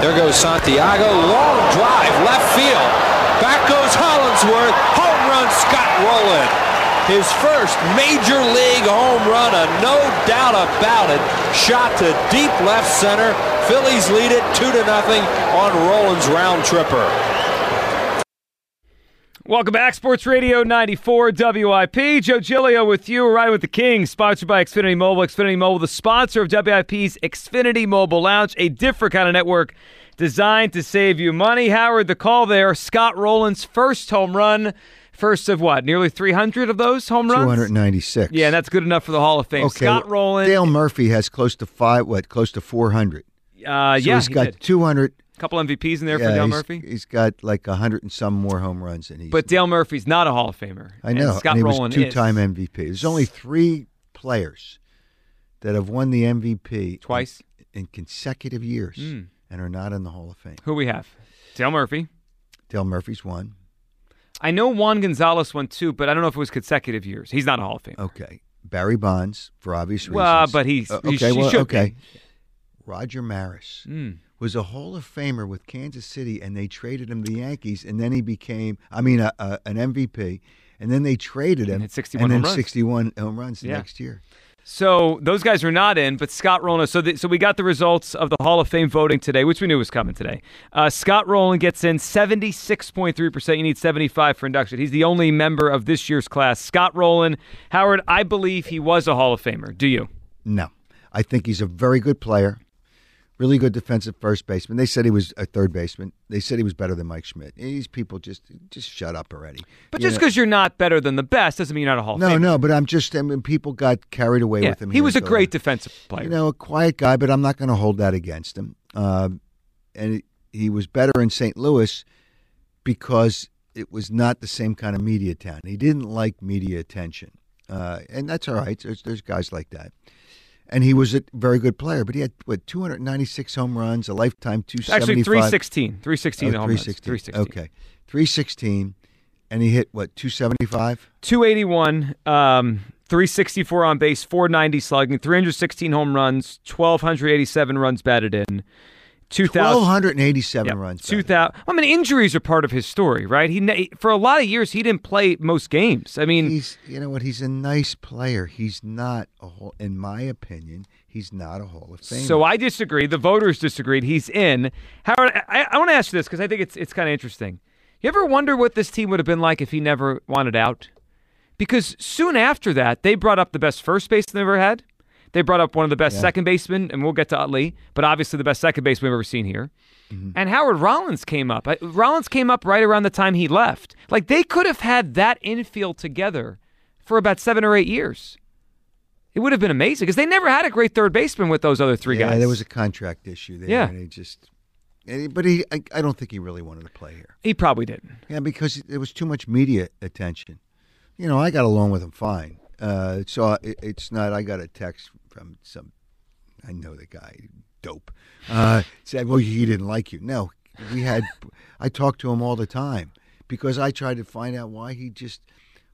There goes Santiago. Long drive, left field. Back goes Hollandsworth. Home run, Scott Rolen. His first major league home run, a no doubt about it. Shot to deep left center. Phillies lead it 2 to nothing on Rolen's round tripper. Welcome back, Sports Radio 94 WIP. Joe Giglio with you. Riding with the King, sponsored by Xfinity Mobile. Xfinity Mobile, the sponsor of WIP's Xfinity Mobile Lounge, a different kind of network designed to save you money. Howard, the call there. Scott Rolen's first home run. First of what? Nearly 300 of those home runs? 296. Yeah, and that's good enough for the Hall of Fame. Okay, Scott Rolen. Dale Murphy has close to five, what, close to 400. Uh, so yeah, he's he got did. 200. Couple MVPs in there yeah, for Dale he's- Murphy. He's got like a 100 and some more home runs than he's. But Dale Murphy's not a Hall of Famer. I know. And Scott and he was two-time is. MVP. There's only three players that have won the MVP Twice? in, in consecutive years Mm. and are not in the Hall of Fame. Who we have? Dale Murphy. Dale Murphy's one. I know Juan Gonzalez won too, but I don't know if it was consecutive years. He's not a Hall of Famer. Okay. Barry Bonds for obvious reasons. Well, but he's- Uh, he okay. he well, should be. okay. Roger Maris Mm. Was a Hall of Famer with Kansas City, and they traded him to the Yankees, and then he became, I mean, a, a, an MVP, and then they traded him, And hit 61 and then home runs. 61 home runs the Yeah. next year. So those guys are not in, but Scott Rolen. So, the, so we got the results of the Hall of Fame voting today, which we knew was coming today. Uh, Scott Rolen gets in 76.3%. You need 75 for induction. He's the only member of this year's class. Scott Rolen. Howard, I believe he was a Hall of Famer. Do you? No, I think he's a very good player, really good defensive first baseman. They said he was a third baseman. They said he was better than Mike Schmidt. These people just just shut up already. But You just because you're not better than the best doesn't mean you're not a Hall of no, Famer. no, but I'm just. I mean, people got carried away Yeah, with him. he was a great defensive player. You know, a quiet guy, but I'm not going to hold that against him. Uh, and he was better in St. Louis because it was not the same kind of media town. He didn't like media attention, uh, and that's all right. There's, there's guys like that. And he was a very good player, but he had what 296 home runs, a lifetime 275. Actually, 316. 316 Oh, home runs. 316. 316. Okay, 316, and he hit what 275. 281, um, 364 on base, 490 slugging, 316 home runs, 1,287 runs batted in. 2,000. 1287 Yep, runs. 2,000. I mean, injuries are part of his story, right? He For a lot of years, he didn't play most games. I mean, he's you know what? He's a nice player. He's not a whole, in my opinion, he's not a Hall of Famer. So I disagree. The voters disagreed. He's in. Howard, I, I want to ask you this because I think it's it's kind of interesting. You ever wonder what this team would have been like if he never wanted out? Because soon after that, they brought up the best first base they've ever had. They brought up one of the best second basemen, and we'll get to Utley, but obviously the best second baseman we've ever seen here. Mm-hmm. And Howard Rollins came up. Rollins came up right around the time he left. Like they could have had that infield together for about seven or eight years. It would have been amazing because they never had a great third baseman with those other three yeah, guys. there was a contract issue there. Yeah. and he just. But he, I, I don't think he really wanted to play here. He probably didn't. Yeah, because there was too much media attention. You know, I got along with him fine. Uh, so it, it's not. I got a text from some. I know the guy, dope. Uh, said, "Well, he didn't like you." No, we had. I talked to him all the time because I tried to find out why he just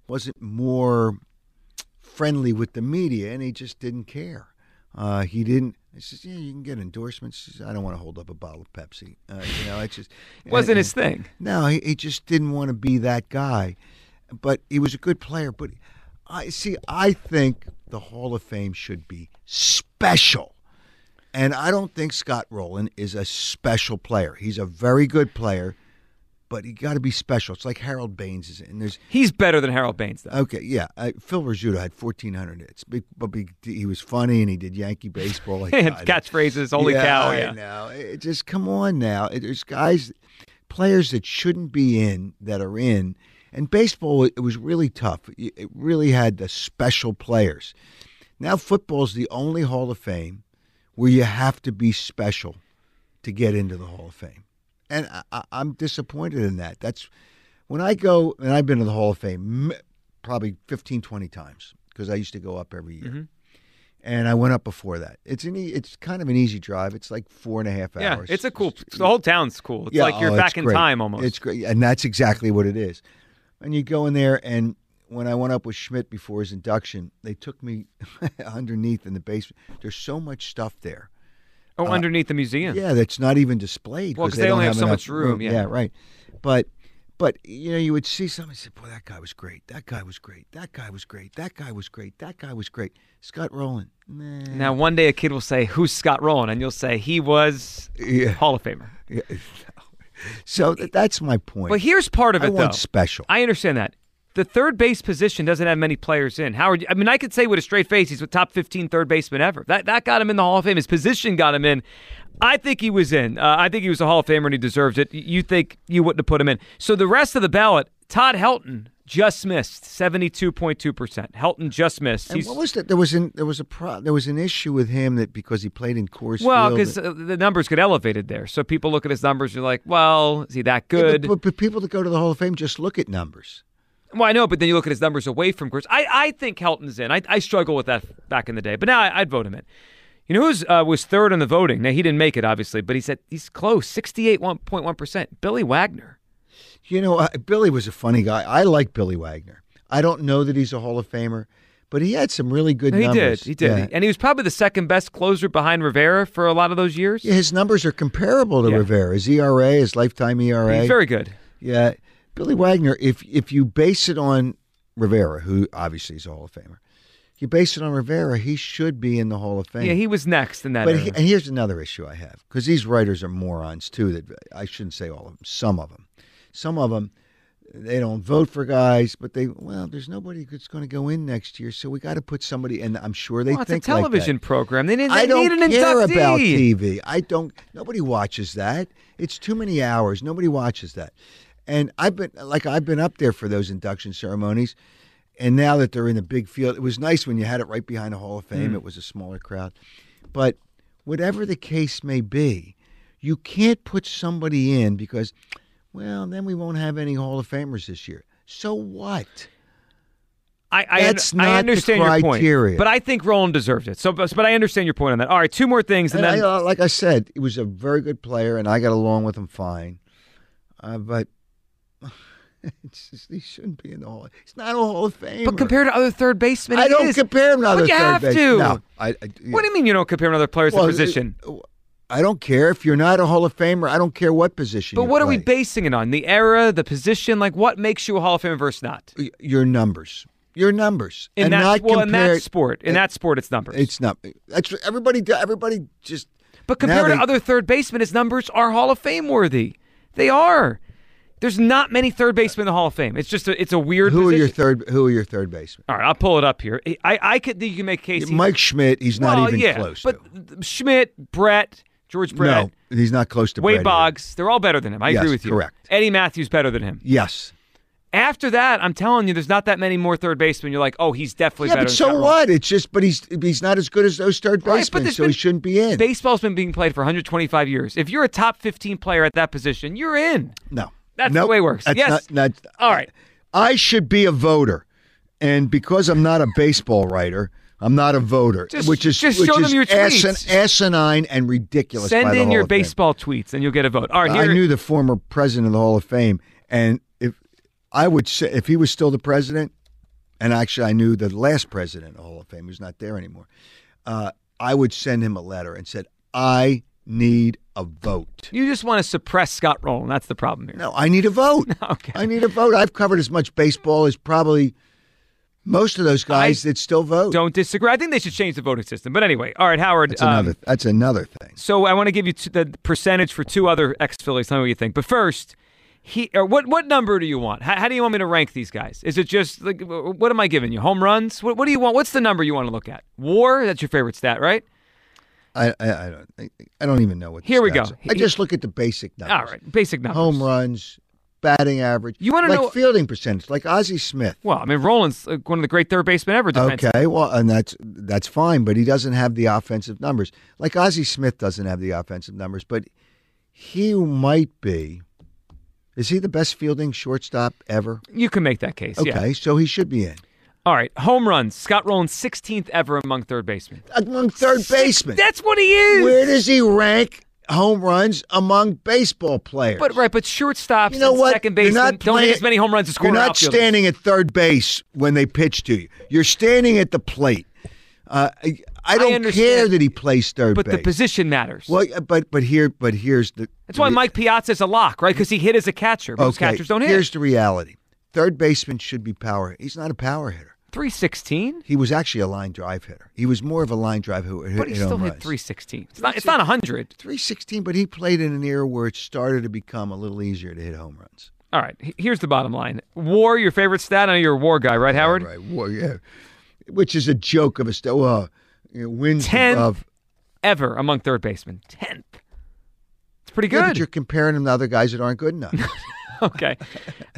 wasn't more friendly with the media, and he just didn't care. Uh, he didn't. I says, "Yeah, you can get endorsements." Says, I don't want to hold up a bottle of Pepsi. Uh, you know, it's just Wasn't and- his thing. no, he, he just didn't want to be that guy. But he was a good player. But I see. I think the Hall of Fame should be special, And I don't think Scott Rolen is a special player. He's a very good player, but he got to be special. It's like Harold Baines is, and there's He's better than Harold Baines, though. okay, yeah. Uh, Phil Rizzuto had 1,400 hits, but, he was funny and he did Yankee baseball. Like, catchphrases, holy yeah, cow! I Yeah. know. It just come on now. There's guys, players that shouldn't be in that are in. And baseball, it was really tough. It really had the special players. Now football's the only Hall of Fame where you have to be special to get into the Hall of Fame, and I, I'm disappointed in that. That's when I go, and I've been to the Hall of Fame probably 15, 20 times because I used to go up every year. Mm-hmm. And I went up before that. It's an e- it's kind of an easy drive. It's like four and a half hours. Yeah, it's a cool. The whole town's cool. It's Yeah, like you're oh, back in great. time almost. It's great, and that's exactly what it is. And you go in there, and when I went up with Schmidt before his induction, they took me underneath in the basement. There's so much stuff there. oh, uh, underneath the museum. Yeah, that's not even displayed. Well, 'cause they, they don't only have have so much room, yeah. Yeah, right. But but you know, you would see somebody say, "Boy, that guy was great. That guy was great. That guy was great. That guy was great. That guy was great." Scott Rolen. Nah. Now, one day a kid will say, "Who's Scott Rolen?" and you'll say he was Yeah. Hall of Famer. Yeah. So th- that's my point. But here's part of I it, want though. special. I understand that. The third base position doesn't have many players in. Howard, I mean, I could say with a straight face, he's the top 15 third baseman ever. That that got him in the Hall of Fame. His position got him in. I think he was in. Uh, I think he was a Hall of Famer and he deserved it. You think you wouldn't have put him in. So the rest of the ballot, Todd Helton just missed 72.2%. Helton just missed. And He's, what was that? There was an there was a pro, there was an issue with him that because he played in Coors well, because the numbers get elevated there. So people look at his numbers and you're like, well, is he that good? but, but, but people that go to the Hall of Fame just look at numbers. Well, I know, but then you look at his numbers away from Coors. I, I think Helton's in. I, I struggle with that back in the day, but now I, I'd vote him in. You know who's uh, was third in the voting? Now he didn't make it, obviously, but he said he's close, sixty-eight point one percent. Billy Wagner. You know, uh, Billy was a funny guy. I like Billy Wagner. I don't know that he's a Hall of Famer, but he had some really good he numbers. He did, he did, Yeah. and he was probably the second best closer behind Rivera for a lot of those years. Yeah, his numbers are comparable to Yeah. Rivera. His ERA, his lifetime ERA. He's very good. Yeah, Billy Wagner. If if you base it on Rivera, who obviously is a Hall of Famer, you base it on Rivera, he should be in the Hall of Fame. Yeah, he was next in that. But he, and here's another issue I have because these writers are morons too. That I shouldn't say all of them. Some of them, some of them, they don't vote for guys, but they well, there's nobody that's going to go in next year, so we got to put somebody. And I'm sure they well, it's a think television Like that. program. They, didn't, I they don't need an care inductee. about TV. I don't. Nobody watches that. It's too many hours. Nobody watches that. And I've been like I've been up there for those induction ceremonies. And now that they're in the big field, it was nice when you had it right behind the Hall of Fame. Mm. It was a smaller crowd. But whatever the case may be, you can't put somebody in because, well, then we won't have any Hall of Famers this year. So what? I, I, That's I not the understand your point, but I think Rolen deserved it. So, but I understand your point on that. All right, two more things, and, And then I, uh, like I said, he was a very good player, and I got along with him fine. Uh, but it's just, he shouldn't be in the Hall. He's not a Hall of Fame. But compared to other third basemen, I don't is. compare him to other But you third have to. No, I, I, What do you mean you don't compare him to other players Well, in position? uh, I don't care if you're not a Hall of Famer. I don't care what position. But what are we basing it on? The era, the position, like what makes you a Hall of Famer versus not? Your numbers. Your numbers. In and that not well, in that sport, in it- that sport, it's numbers. It's not. That's everybody. Everybody just. but compared now to other third basemen, his numbers are Hall of Fame worthy. They are. There's not many third basemen in the Hall of Fame. It's just a, it's a weird. Who are your third? Who are your third basemen? All right, I'll pull it up here. I I could you can make a case. Mike Schmidt. He's not well, even yeah, close. But to. Schmidt, Brett, George Brett, no, he's not close to Wade Brett either. Boggs, they're all better than him. I Yes, agree with you. correct. Eddie Mathews better than him. Yes. After that, I'm telling you, there's not that many more third basemen. You're like, oh, he's definitely Yeah, better. but than so what? It's just, but he's he's not as good as those third Right, basemen, so he shouldn't be in. Baseball's been being played for 125 years. If you're a top 15 player at that position, you're in. no, That's Nope. the way it works. Yes. not, not, All right. I should be a voter, and because I'm not a baseball writer, I'm not a voter, Just- which is just which show them is your asin- tweets. asinine and ridiculous. by Send in Hall your baseball tweets and you'll get a vote. All right, I knew the former president of the Hall of Fame, and if I would say if he was still the president, and actually I knew the last president of the Hall of Fame who's not there anymore, uh, I would send him a letter and said, "I need a vote." you just want to suppress Scott Rolen. That's the problem here. No, I need a vote. Okay. I need a vote. I've covered as much baseball as probably Most of those guys I that still vote. Don't disagree. I think they should change the voting system. But anyway, all right, Howard. That's um, another. that's another thing. So I want to give you t- the percentage for two other ex Phillies. Tell me what you think. But first, he or what what number do you want? How, how do you want me to rank these guys? Is it just like what am I giving you? Home runs? What, what do you want? What's the number you want to look at? WAR? That's your favorite stat, right? I, I, I don't. I, don't even know what. the Here we go. are. I just look at the basic numbers. All right, basic numbers. Home runs, batting average. You wanna like know- fielding percentage, like Ozzie Smith. Well, I mean, Rolen's uh, one of the great third basemen ever. Defensive. Okay, well, and that's that's fine, but he doesn't have the offensive numbers. Like Ozzie Smith doesn't have the offensive numbers, but he might be. Is he the best fielding shortstop ever? You can make that case. Okay, Yeah. so he should be in All right. Home runs. Scott Rolen, 16th ever among third basemen. among third basemen. That's what he is. Where does he rank home runs among baseball players? But right, but shortstops You know and what? second not don't hit playing- as many home runs as You're not outfielders. standing at third base when they pitch to you. You're standing at the plate. Uh, I, I don't understand. care that he plays third But base. the position matters. Well, but but here, but here's the. That's why Mike Piazza's a lock, right? Because he hit as a catcher. Most Okay, catchers don't hit. here's the reality. Third baseman should be power. He's not a power hitter. 316, He was actually a line drive hitter. He was more of a line drive who hit, but he still hit 316. It's not. It's not 100. 316, but he played in an era where it started to become a little easier to hit home runs. All right. Here's the bottom line. WAR, your favorite stat. I know you're a WAR guy, right, Howard? Right, well, yeah. Which is a joke of a st- well, you know, wins Ten of Ever among third basemen. 10th. It's pretty Yeah, good. you're comparing him to other guys that aren't good enough. okay.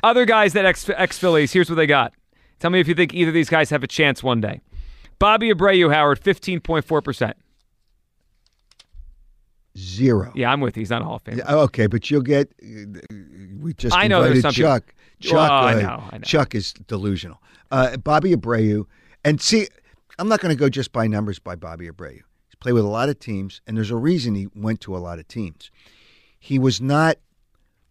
Other guys that ex Phillies. Here's what they got. Tell me if you think either of these guys have a chance one day. Bobby Abreu, Howard, 15.4 percent. Zero. Yeah, I'm with you. He's not a Hall of Famer. Yeah, Okay, but you'll get. uh, We just I know there's invited some people- Chuck. Chuck, Well, I uh, know, I know. Chuck is delusional. Uh, Bobby Abreu, and see, I'm not going to go just by numbers by Bobby Abreu. He's played with a lot of teams, and there's a reason he went to a lot of teams. He was not.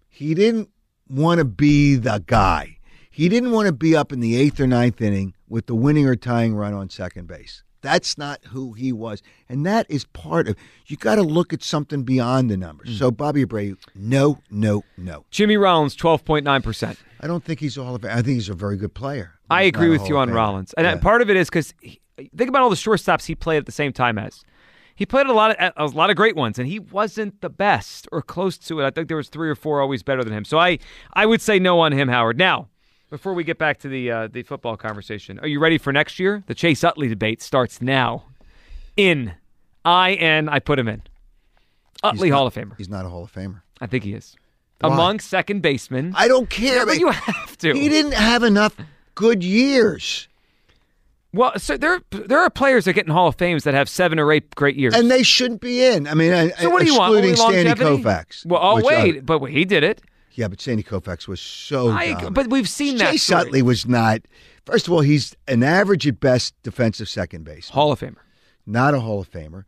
He didn't want to be the guy. He didn't want to be up in the eighth or ninth inning with the winning or tying run on second base. That's not who he was, and that is part of. You got to look at something beyond the numbers. Mm. So Bobby Abreu, no, no, no. Jimmy Rollins, 12.9 percent. I don't think he's all of Fame. I think he's a very good player. I agree with you on. Rollins, and uh, Yeah. part of it is because think about all the shortstops he played at the same time as. He played a lot of a lot of great ones, and he wasn't the best or close to it. I think there was three or four always better than him. So I I would say no on him, Howard. Now, before we get back to the uh, the football conversation, are you ready for next year? The Chase Utley debate starts now. In, I N, I put him in. Utley Hall of Famer. He's not a Hall of Famer. I think he is. Why? Among second basemen. I don't care. Yeah, but you have to. He didn't have enough good years, Well, so there there are players that get in Hall of Fames that have seven or eight great years. and they shouldn't be in. I mean, I- so what do you want? excluding Only Sandy longevity? Koufax. Well, oh wait, but he did it. Yeah, but Sandy Koufax was so. I, but we've seen that. Jay story. Utley was not. First of all, he's an average at best defensive second base. Hall of Famer. not a Hall of Famer.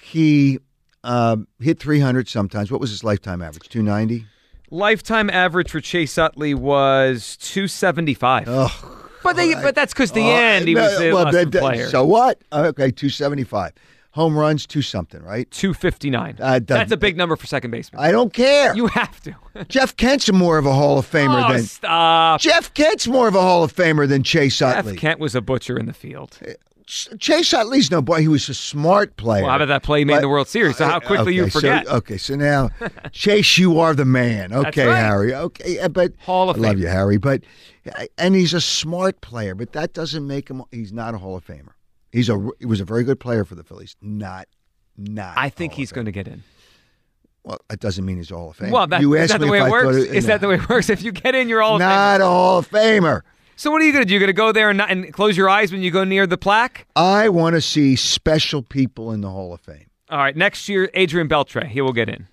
He um, hit 300 sometimes. What was his lifetime average? 290. Lifetime average for Chase Utley was two seventy five. Oh, but they, but that's because the Oh, end he no, was a well, less that- of a that- player. So what? Okay, 275. Home runs, two something, right? two fifty nine. Uh, that's a big number for second baseman. I don't care. you have to. Jeff Kent's more of a Hall of Famer oh, than stop. Jeff Kent's more of a Hall of Famer than Chase Utley. Jeff Kent was a butcher in the field. Ch- Chase Utley's no boy. He was a smart player. Well, how about that play he made in the World Series? So how quickly you okay, so- forget? okay, so now, Chase, you are the man. Okay, right. Harry. Okay, uh, but Hall of I love Fame. you, Harry. But and he's a smart player, but that doesn't make him. He's not a Hall of Famer. He's a he was a very good player for the Phillies. Not not. I think he's going to get in. Well, that doesn't mean he's a Hall of Famer. Well, that, you asked that the way it works? it- Is that the way it works? If you get in, you're all Not a Hall of Famer. So what are you going to do? You're going to go there and, not, and close your eyes when you go near the plaque? I want to see special people in the Hall of Fame. All right, next year, Adrian Beltre, he will get in.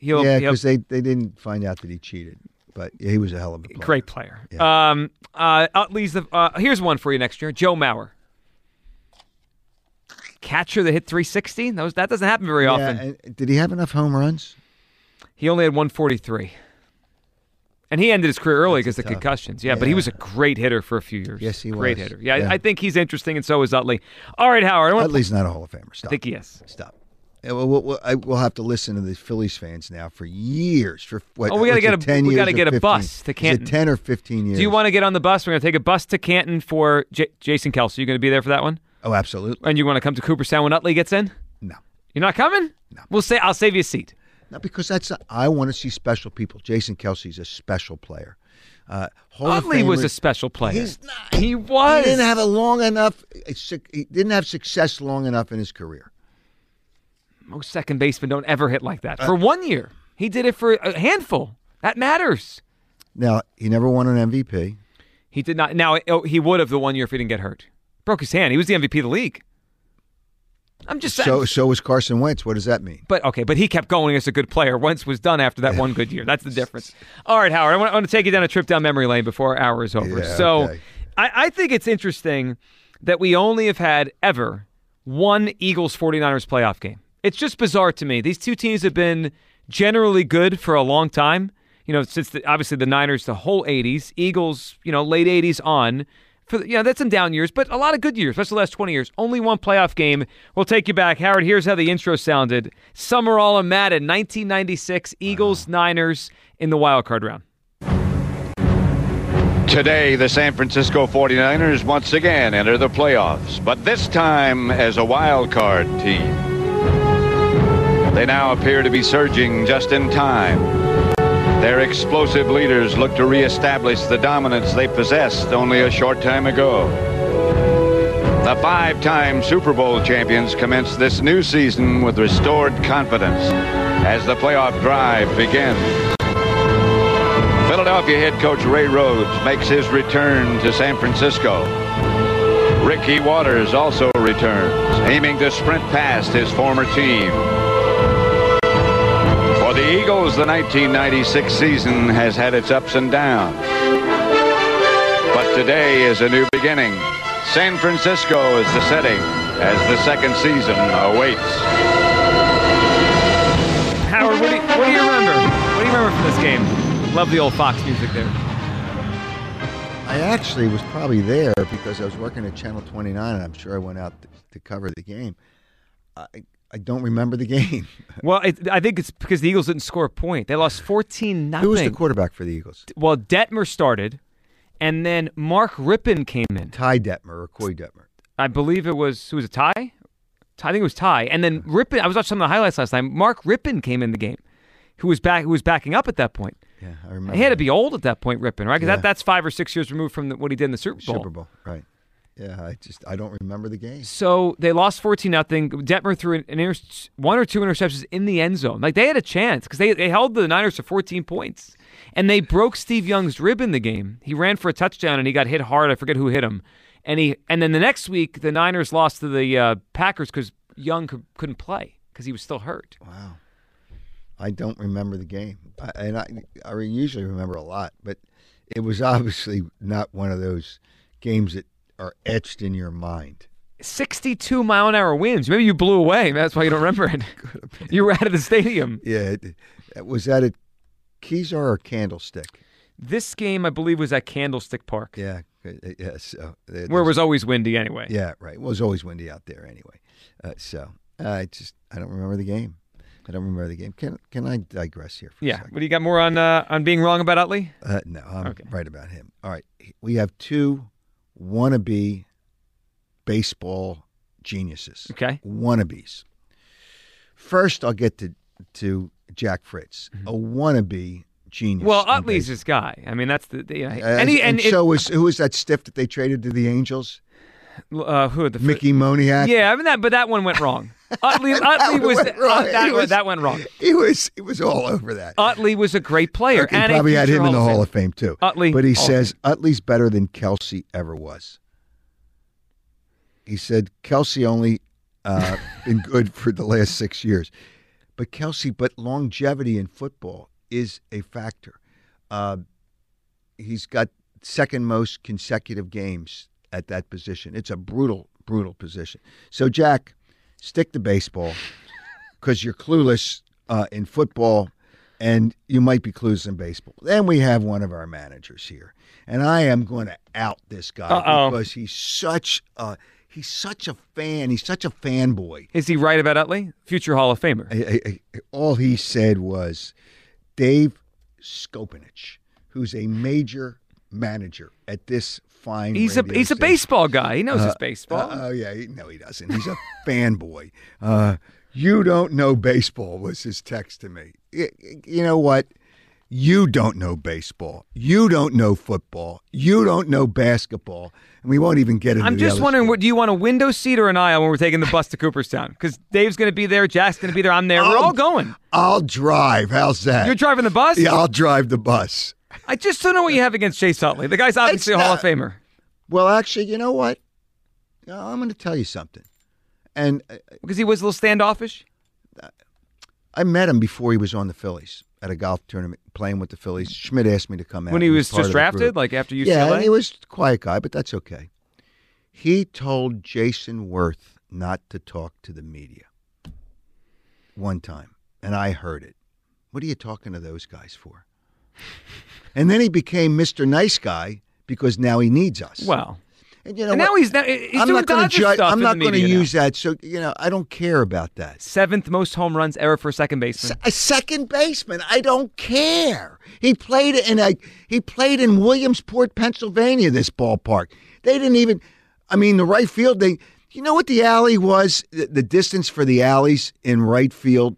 He'll, yeah, because they, they didn't find out that he cheated, but he was a hell of a player. great player. Yeah. Um, uh, the. Uh, here's one for you next year. Joe Mauer, catcher that hit 360. That, was, that doesn't happen very Yeah, often. did he have enough home runs? He only had 143. And he ended his career early because of tough. concussions. Yeah, but he was a great hitter for a few years. Yes, he great was. Great hitter. Yeah, Yeah. I, I think he's interesting, and so is Utley. All right, Howard. Utley's not a Hall of Famer. Stop. I think he is. Stop. Yeah, well, we'll, we'll, have to listen to the Phillies fans now for years. For what? Oh, we gotta get a- 10 we gotta get a 15? bus to Is it Canton. ten or fifteen years? Do you want to get on the bus? We're going to take a bus to Canton for J- Jason Kelce. Are you going to be there for that one? Oh, absolutely. And you want to come to Cooperstown when Utley gets in? No, You're not coming? No. We'll say I'll save you a seat. no, because that's I want to see special people. Jason Kelce's a special player. Uh, Hall Utley was a special player. He's not, He was. He didn't have a long enough. He didn't have success long enough in his career. Most second basemen don't ever hit like that. For one year, he did it for a handful. That matters. Now he never won an MVP. He did not. Now oh, he would have the one year if he didn't get hurt. Broke his hand. He was the MVP of the league. I'm just saying. So so was Carson Wentz. What does that mean? But okay, but he kept going as a good player. Wentz was done after that one good year. That's the difference. All right, Howard, I want, I want to take you down a trip down memory lane before our hour is over. Yeah, so okay. I, I think it's interesting that we only have had ever one Eagles 49ers playoff game. It's just bizarre to me. These two teams have been generally good for a long time. You know, since the, obviously the Niners, the whole 80s, Eagles, you know, late 80s on. For the, you know, that's some down years, but a lot of good years, especially the last 20 years. Only one playoff game. We'll take you back. Howard, here's how the intro sounded. Summerall Madden, 1996, Eagles, uh-huh. Niners in the wild card round. Today, the San Francisco 49ers once again enter the playoffs, but this time as a wild card team. They now appear to be surging just in time. Their explosive leaders look to reestablish the dominance they possessed only a short time ago. The five time Super Bowl champions commence this new season with restored confidence as the playoff drive begins. Philadelphia head coach Ray Rhodes makes his return to San Francisco. Ricky Watters also returns, aiming to sprint past his former team. For the Eagles, the 1996 season has had its ups and downs. But today is a new beginning. San Francisco is the setting as the second season awaits. Howard, what do, you, what do you remember? What do you remember from this game? Love the old Fox music there. I actually was probably there because I was working at Channel 29, and I'm sure I went out to, to cover the game. I I don't remember the game. Well, it, I think it's because the Eagles didn't score a point. They lost 14 nothing. Who was the quarterback for the Eagles? Well, Detmer started, and then Mark Rypien came in. Ty Detmer or Koy Detmer? I believe it was who was it? Ty? I think it was Ty. And then Rypien. I was watching some of the highlights last time. Mark Rypien came in the game, who was back. Who was backing up at that point. Yeah, I remember. He had to be old at that point, Rypien, right? Because Yeah. that, that's five or six years removed from the, what he did in the Super Bowl. Super Bowl, right? Yeah, I just I don't remember the game. So they lost 14 nothing. Detmer threw an, an inter- one or two interceptions in the end zone. Like they had a chance because they, they held the Niners to 14 points. And they broke Steve Young's rib in the game. He ran for a touchdown and he got hit hard. I forget who hit him. And he and then the next week the Niners lost to the uh, Packers because Young could, couldn't play because he was still hurt. Wow, I don't remember the game, I, and I I usually remember a lot, but it was obviously not one of those games that are etched in your mind. 62 mile an hour winds. Maybe you blew away. That's why you don't remember it. you were out of the stadium. Yeah, it, it- was that at Kezar or Candlestick? This game, I believe, was at Candlestick Park, Yeah, uh, yeah. So uh, where it was always windy anyway. Yeah, right. Well, it was always windy out there anyway. Uh, so I just I don't remember the game. I don't remember the game. Can can I digress here for a Yeah. What do you got more on uh, on being wrong about Utley? Uh, no, I'm Okay. right about him. All right, we have two wannabe baseball geniuses. Okay. wannabes. First, I'll get to to Jack Fritz, a wannabe genius. Mm-hmm. Well, Utley's this guy. I mean, that's the, the Uh, and, he, and, and so was who was that stiff that they traded to the Angels? uh, who the Mickey Moniak. Yeah, I mean that, but that one went wrong. Utley, Utley was, went uh, that, was- that went wrong. He was he was all over that. Utley was a great player, Okay, and probably had him in the Hall of Fame too. Utley, but he Hall says Utley's better than Kelce ever was. He said Kelce only uh, been good for the last six years, but Kelce, but longevity in football is a factor. Uh, he's got second most consecutive games at that position. It's a brutal, brutal position. So Jack, stick to baseball because you're clueless uh, in football and you might be clueless in baseball. Then we have one of our managers here, and I am going to out this guy Uh-oh. because he's such a he's such a fan. He's such a fanboy. Is he right about Utley? Future Hall of Famer. I- I- I- all he said was Dave Skopanich, who's a major manager at this fine. He's a he's a baseball guy. He knows his baseball. Uh, oh yeah, he, no, he doesn't. He's a fanboy. Uh, you don't know baseball was his text to me. You know what? You don't know baseball. You don't know football. You don't know basketball, and we won't even get into. I'm just wondering, what do you want a window seat or an aisle when we're taking the bus to Cooperstown? Because Dave's going to be there, Jack's going to be there, I'm there. We're all going. I'll drive. How's that? You're driving the bus. Yeah, I'll drive the bus. I just don't know what you have against Chase Utley. The guy's obviously a Hall of Famer. Well, actually, you know what? I'm going to tell you something. And uh, Because he was a little standoffish. I met him before he was on the Phillies at a golf tournament playing with the Phillies. Schmidt asked me to come out. When he was just drafted, like after UCLA. Yeah, and he was a quiet guy, but that's okay. He told Jayson Werth not to talk to the media one time, and I heard it. What are you talking to those guys for? And then he became Mr. Nice Guy because now he needs us. Well, and you know and now he's now he's I'm doing not judge. stuff I'm not going to media now. use that. So you know, I don't care about that. seventh most home runs ever for a second baseman. a second baseman. I don't care. He played in a he played in Williamsport, Pennsylvania. This ballpark. They didn't even. I mean, the right field. They. You know what the alley was? The, the distance for the alleys in right field,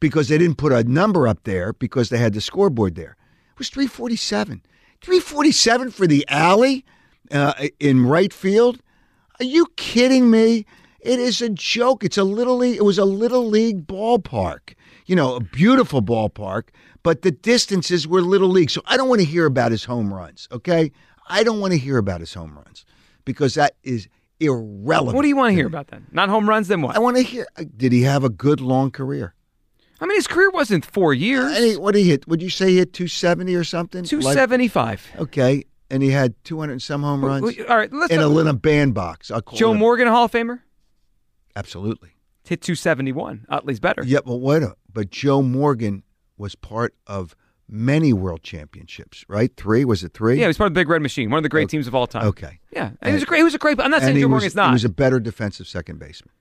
because they didn't put a number up there because they had the scoreboard there. It was three forty seven. Three forty seven for the alley uh, in right field. Are you kidding me? It is a joke. It's a little league. It was a little league ballpark. You know, a beautiful ballpark, but the distances were little league. So I don't want to hear about his home runs. Okay, I don't want to hear about his home runs because that is irrelevant. What do you want to hear about then? Not home runs, then what? I want to hear. uh, Did he have a good long career? I mean, his career wasn't four years. And he, what did he hit? Would you say he hit two seventy or something? 275. Like- Okay, and he had two hundred and some home runs All right, let's in a talk- little bandbox. Joe a- Morgan, Hall of Famer, Absolutely. hit two seventy one. Utley's better. Yeah, but wait a But Joe Morgan was part of many world championships, right? Three was it three? Yeah, he was part of the Big Red Machine, one of the great teams of all time. Okay. Yeah, and he was a great. He was a great. I'm not saying Joe was, Morgan's not. He was a better defensive second baseman.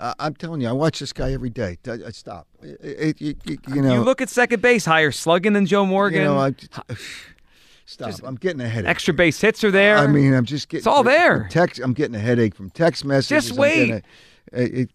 Uh, I'm telling you, I watch this guy every day. D- uh, Stop. It- it- you, you- know. you look at second base, higher slugging than Joe Morgan. You know, I, stop. I'm getting a headache. Extra base hits are there. I mean, I'm just getting. It's all there. Text. I'm getting a headache from text messages. Just wait. a- it- it-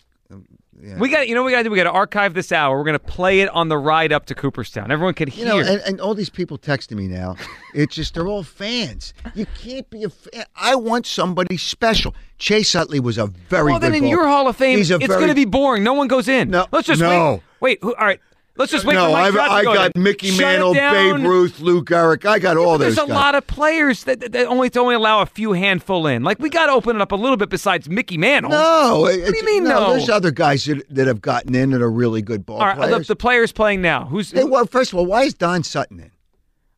yeah. we got. You know, what we got to do. We got to archive this hour. We're going to play it on the ride up to Cooperstown. Everyone can hear. You know, and, and all these people texting me now, it's just they're all fans. You can't be a fan. I want somebody special. Chase Utley was a very well, then in ball- your Hall of Fame, it's going to be boring. No one goes in. No, let's just no. wait. Wait. Who, all right. Let's just wait no, for Mike Trout I go got in. Mickey Shut Mantle. Babe Ruth, Lou Gehrig. I got all this. There's those a lot of players that, that, only to only allow a few handful in. Like we got to open it up a little bit. Besides Mickey Mantle. no, what do you mean, no? There's other guys that, that have gotten in that are really good ball All right. The, players. the players playing now. Who's? Well, first of all, why is Don Sutton in?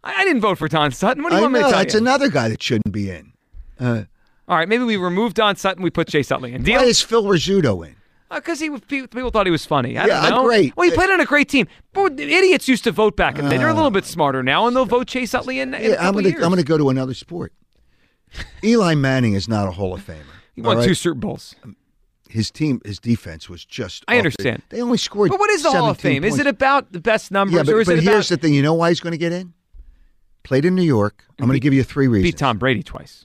I, I didn't vote for Don Sutton. What do you I want me to know tell that's you? another guy that shouldn't be in. Uh, All right. Maybe we remove Don Sutton. We put Jay Utley in. Deal. why is Phil Rizzuto in? Uh, because he was- people, people thought he was funny. I Yeah, don't know. great. Well, he played on a great team. But idiots used to vote back in the day. They're a little uh. bit smarter now, and they'll vote Chase Utley in. in Yeah, I'm gonna years. I'm gonna go to another sport. Eli Manning is not a Hall of Famer. He won all two? Super Bowls. Um, his team, his defense was just. I understand. They only scored. But what is the Hall of 17 Fame? Is it about the best numbers, Yeah, but, or is but it here's the thing. You know why he's going to get in? Played in New York. I'm going to give you three reasons. beat Tom Brady twice?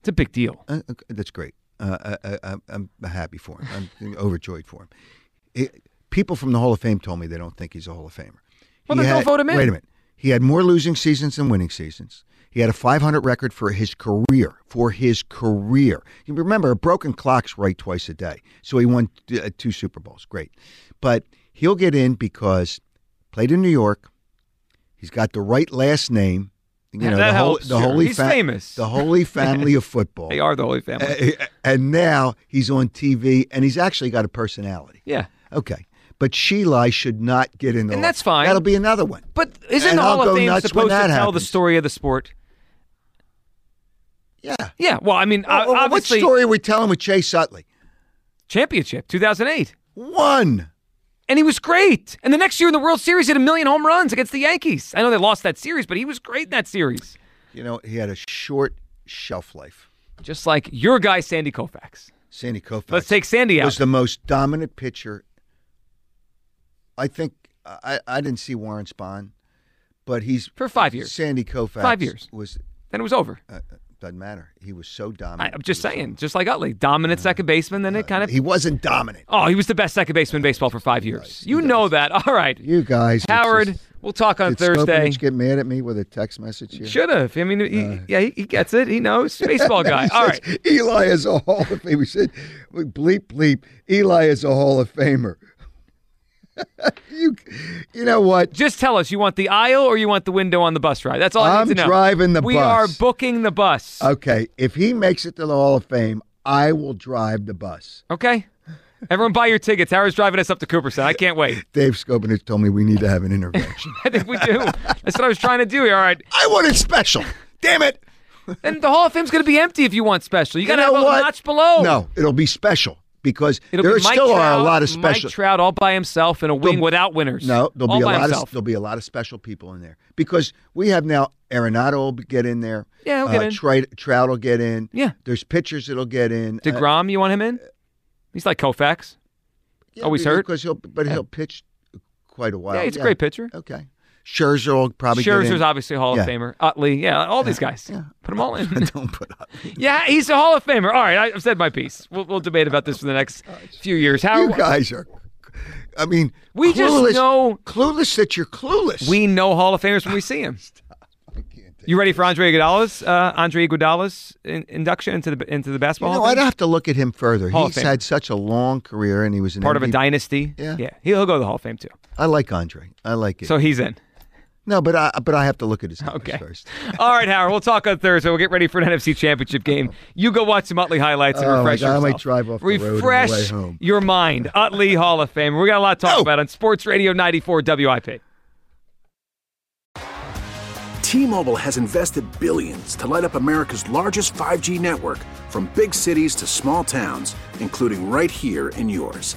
It's a big deal. Uh, that's great. Uh, I, I, I'm happy for him. I'm overjoyed for him. It- people from the Hall of Fame told me they don't think he's a Hall of Famer. Well, He then had- vote him in. Wait a minute. He had more losing seasons than winning seasons. He had a 500 record for his career. For his career. You remember, a broken clock's right twice a day. So he won uh, two Super Bowls. Great. But he'll get in because played in New York. He's got the right last name. You know, the, whole, the holy He's famous. The holy family of football. They are the Holy Family. Uh, and now he's on TV, and he's actually got a personality. yeah. Okay, but Sheila should not get in the. And that's fine. That'll be another one. But isn't And the I'll Hall of Fame supposed to tell the story of the sport? Yeah. Yeah. Well, I mean, Well, what story are we telling with Chase Utley? championship 2008. One. And he was great. And the next year in the World Series, he had a million home runs against the Yankees. I know they lost that series, but he was great in that series. You know, he had a short shelf life. just like your guy Sandy Koufax. Sandy Koufax. Let's take Sandy out. Was the most dominant pitcher. I think I, I didn't see Warren Spahn, but he's For five years. Sandy Koufax. Five years. was Then it was over. uh, doesn't matter. He was so dominant. I'm just He was saying, just like Utley, dominant second baseman. Then it kind of He wasn't dominant. oh, he was the best second baseman in baseball for five years. You know that. All right, You guys, Howard. just- we'll talk on did Thursday. Skopanich get mad at me with a text message here? Should have. I mean, he, Uh, yeah, he, he gets it. He knows. Baseball guy. All says right. Eli is a Hall of Famer. He said, bleep, bleep. Eli is a Hall of Famer. you, you know what? Just tell us, you want the aisle or you want the window on the bus ride? That's all I I'm need to know. I'm driving the bus. we bus. are booking the bus. Okay, if he makes it to the Hall of Fame, I will drive the bus. Okay. Everyone buy your tickets. Howard's driving us up to Cooperstown. I can't wait. Dave Skopanich told me we need to have an intervention. I think we do. That's what I was trying to do. All right. I want it special. Damn it. And the Hall of Fame's going to be empty if you want special. You got to know have a what? notch below. No, it'll be special because It'll there be still are a lot of special. Mike Trout all by himself in a wing There'll- without winners. No, there'll all be a lot himself. of there'll be a lot of special people in there because we have now Arenado will get in there. Yeah, he'll get uh, in. Trout, Trout will get in. Yeah. there's pitchers that'll get in. Uh, DeGrom, you want him in? He's like Koufax. yeah, always hurt? because he'll but he'll pitch quite a while. Yeah, he's a great pitcher. Okay, Scherzer will probably get Scherzer's obviously a Hall of Yeah. Famer. Utley, yeah, all these guys. yeah. Put them all in. Don't put up. yeah, he's a Hall of Famer. All right, I've said my piece. We'll, we'll debate about this for the next few years. How You guys are. I mean, We just clueless- know- clueless that you're clueless. we know Hall of Famers when we see him. You ready for Andre Iguodala's uh, Andre Iguodala's in, induction into the into the You basketball? know, Hall of I'd have to look at him further. Hall He's had such a long career, and he was part of a dynasty. Yeah. yeah, he'll go to the Hall of Fame too. I like Andre. I like it. So he's in. No, but I but I have to look at his numbers Okay. first. All right, Howard. We'll talk on Thursday. We'll get ready for an NFC Championship game. You go watch some Utley highlights and Oh, my refresh God, I might drive off the road on the refresh way home. your mind. Utley Hall of Fame. We got a lot to talk Oh. about on Sports Radio 94 WIP. T-Mobile has invested billions to light up America's largest 5G network from big cities to small towns, including right here in yours.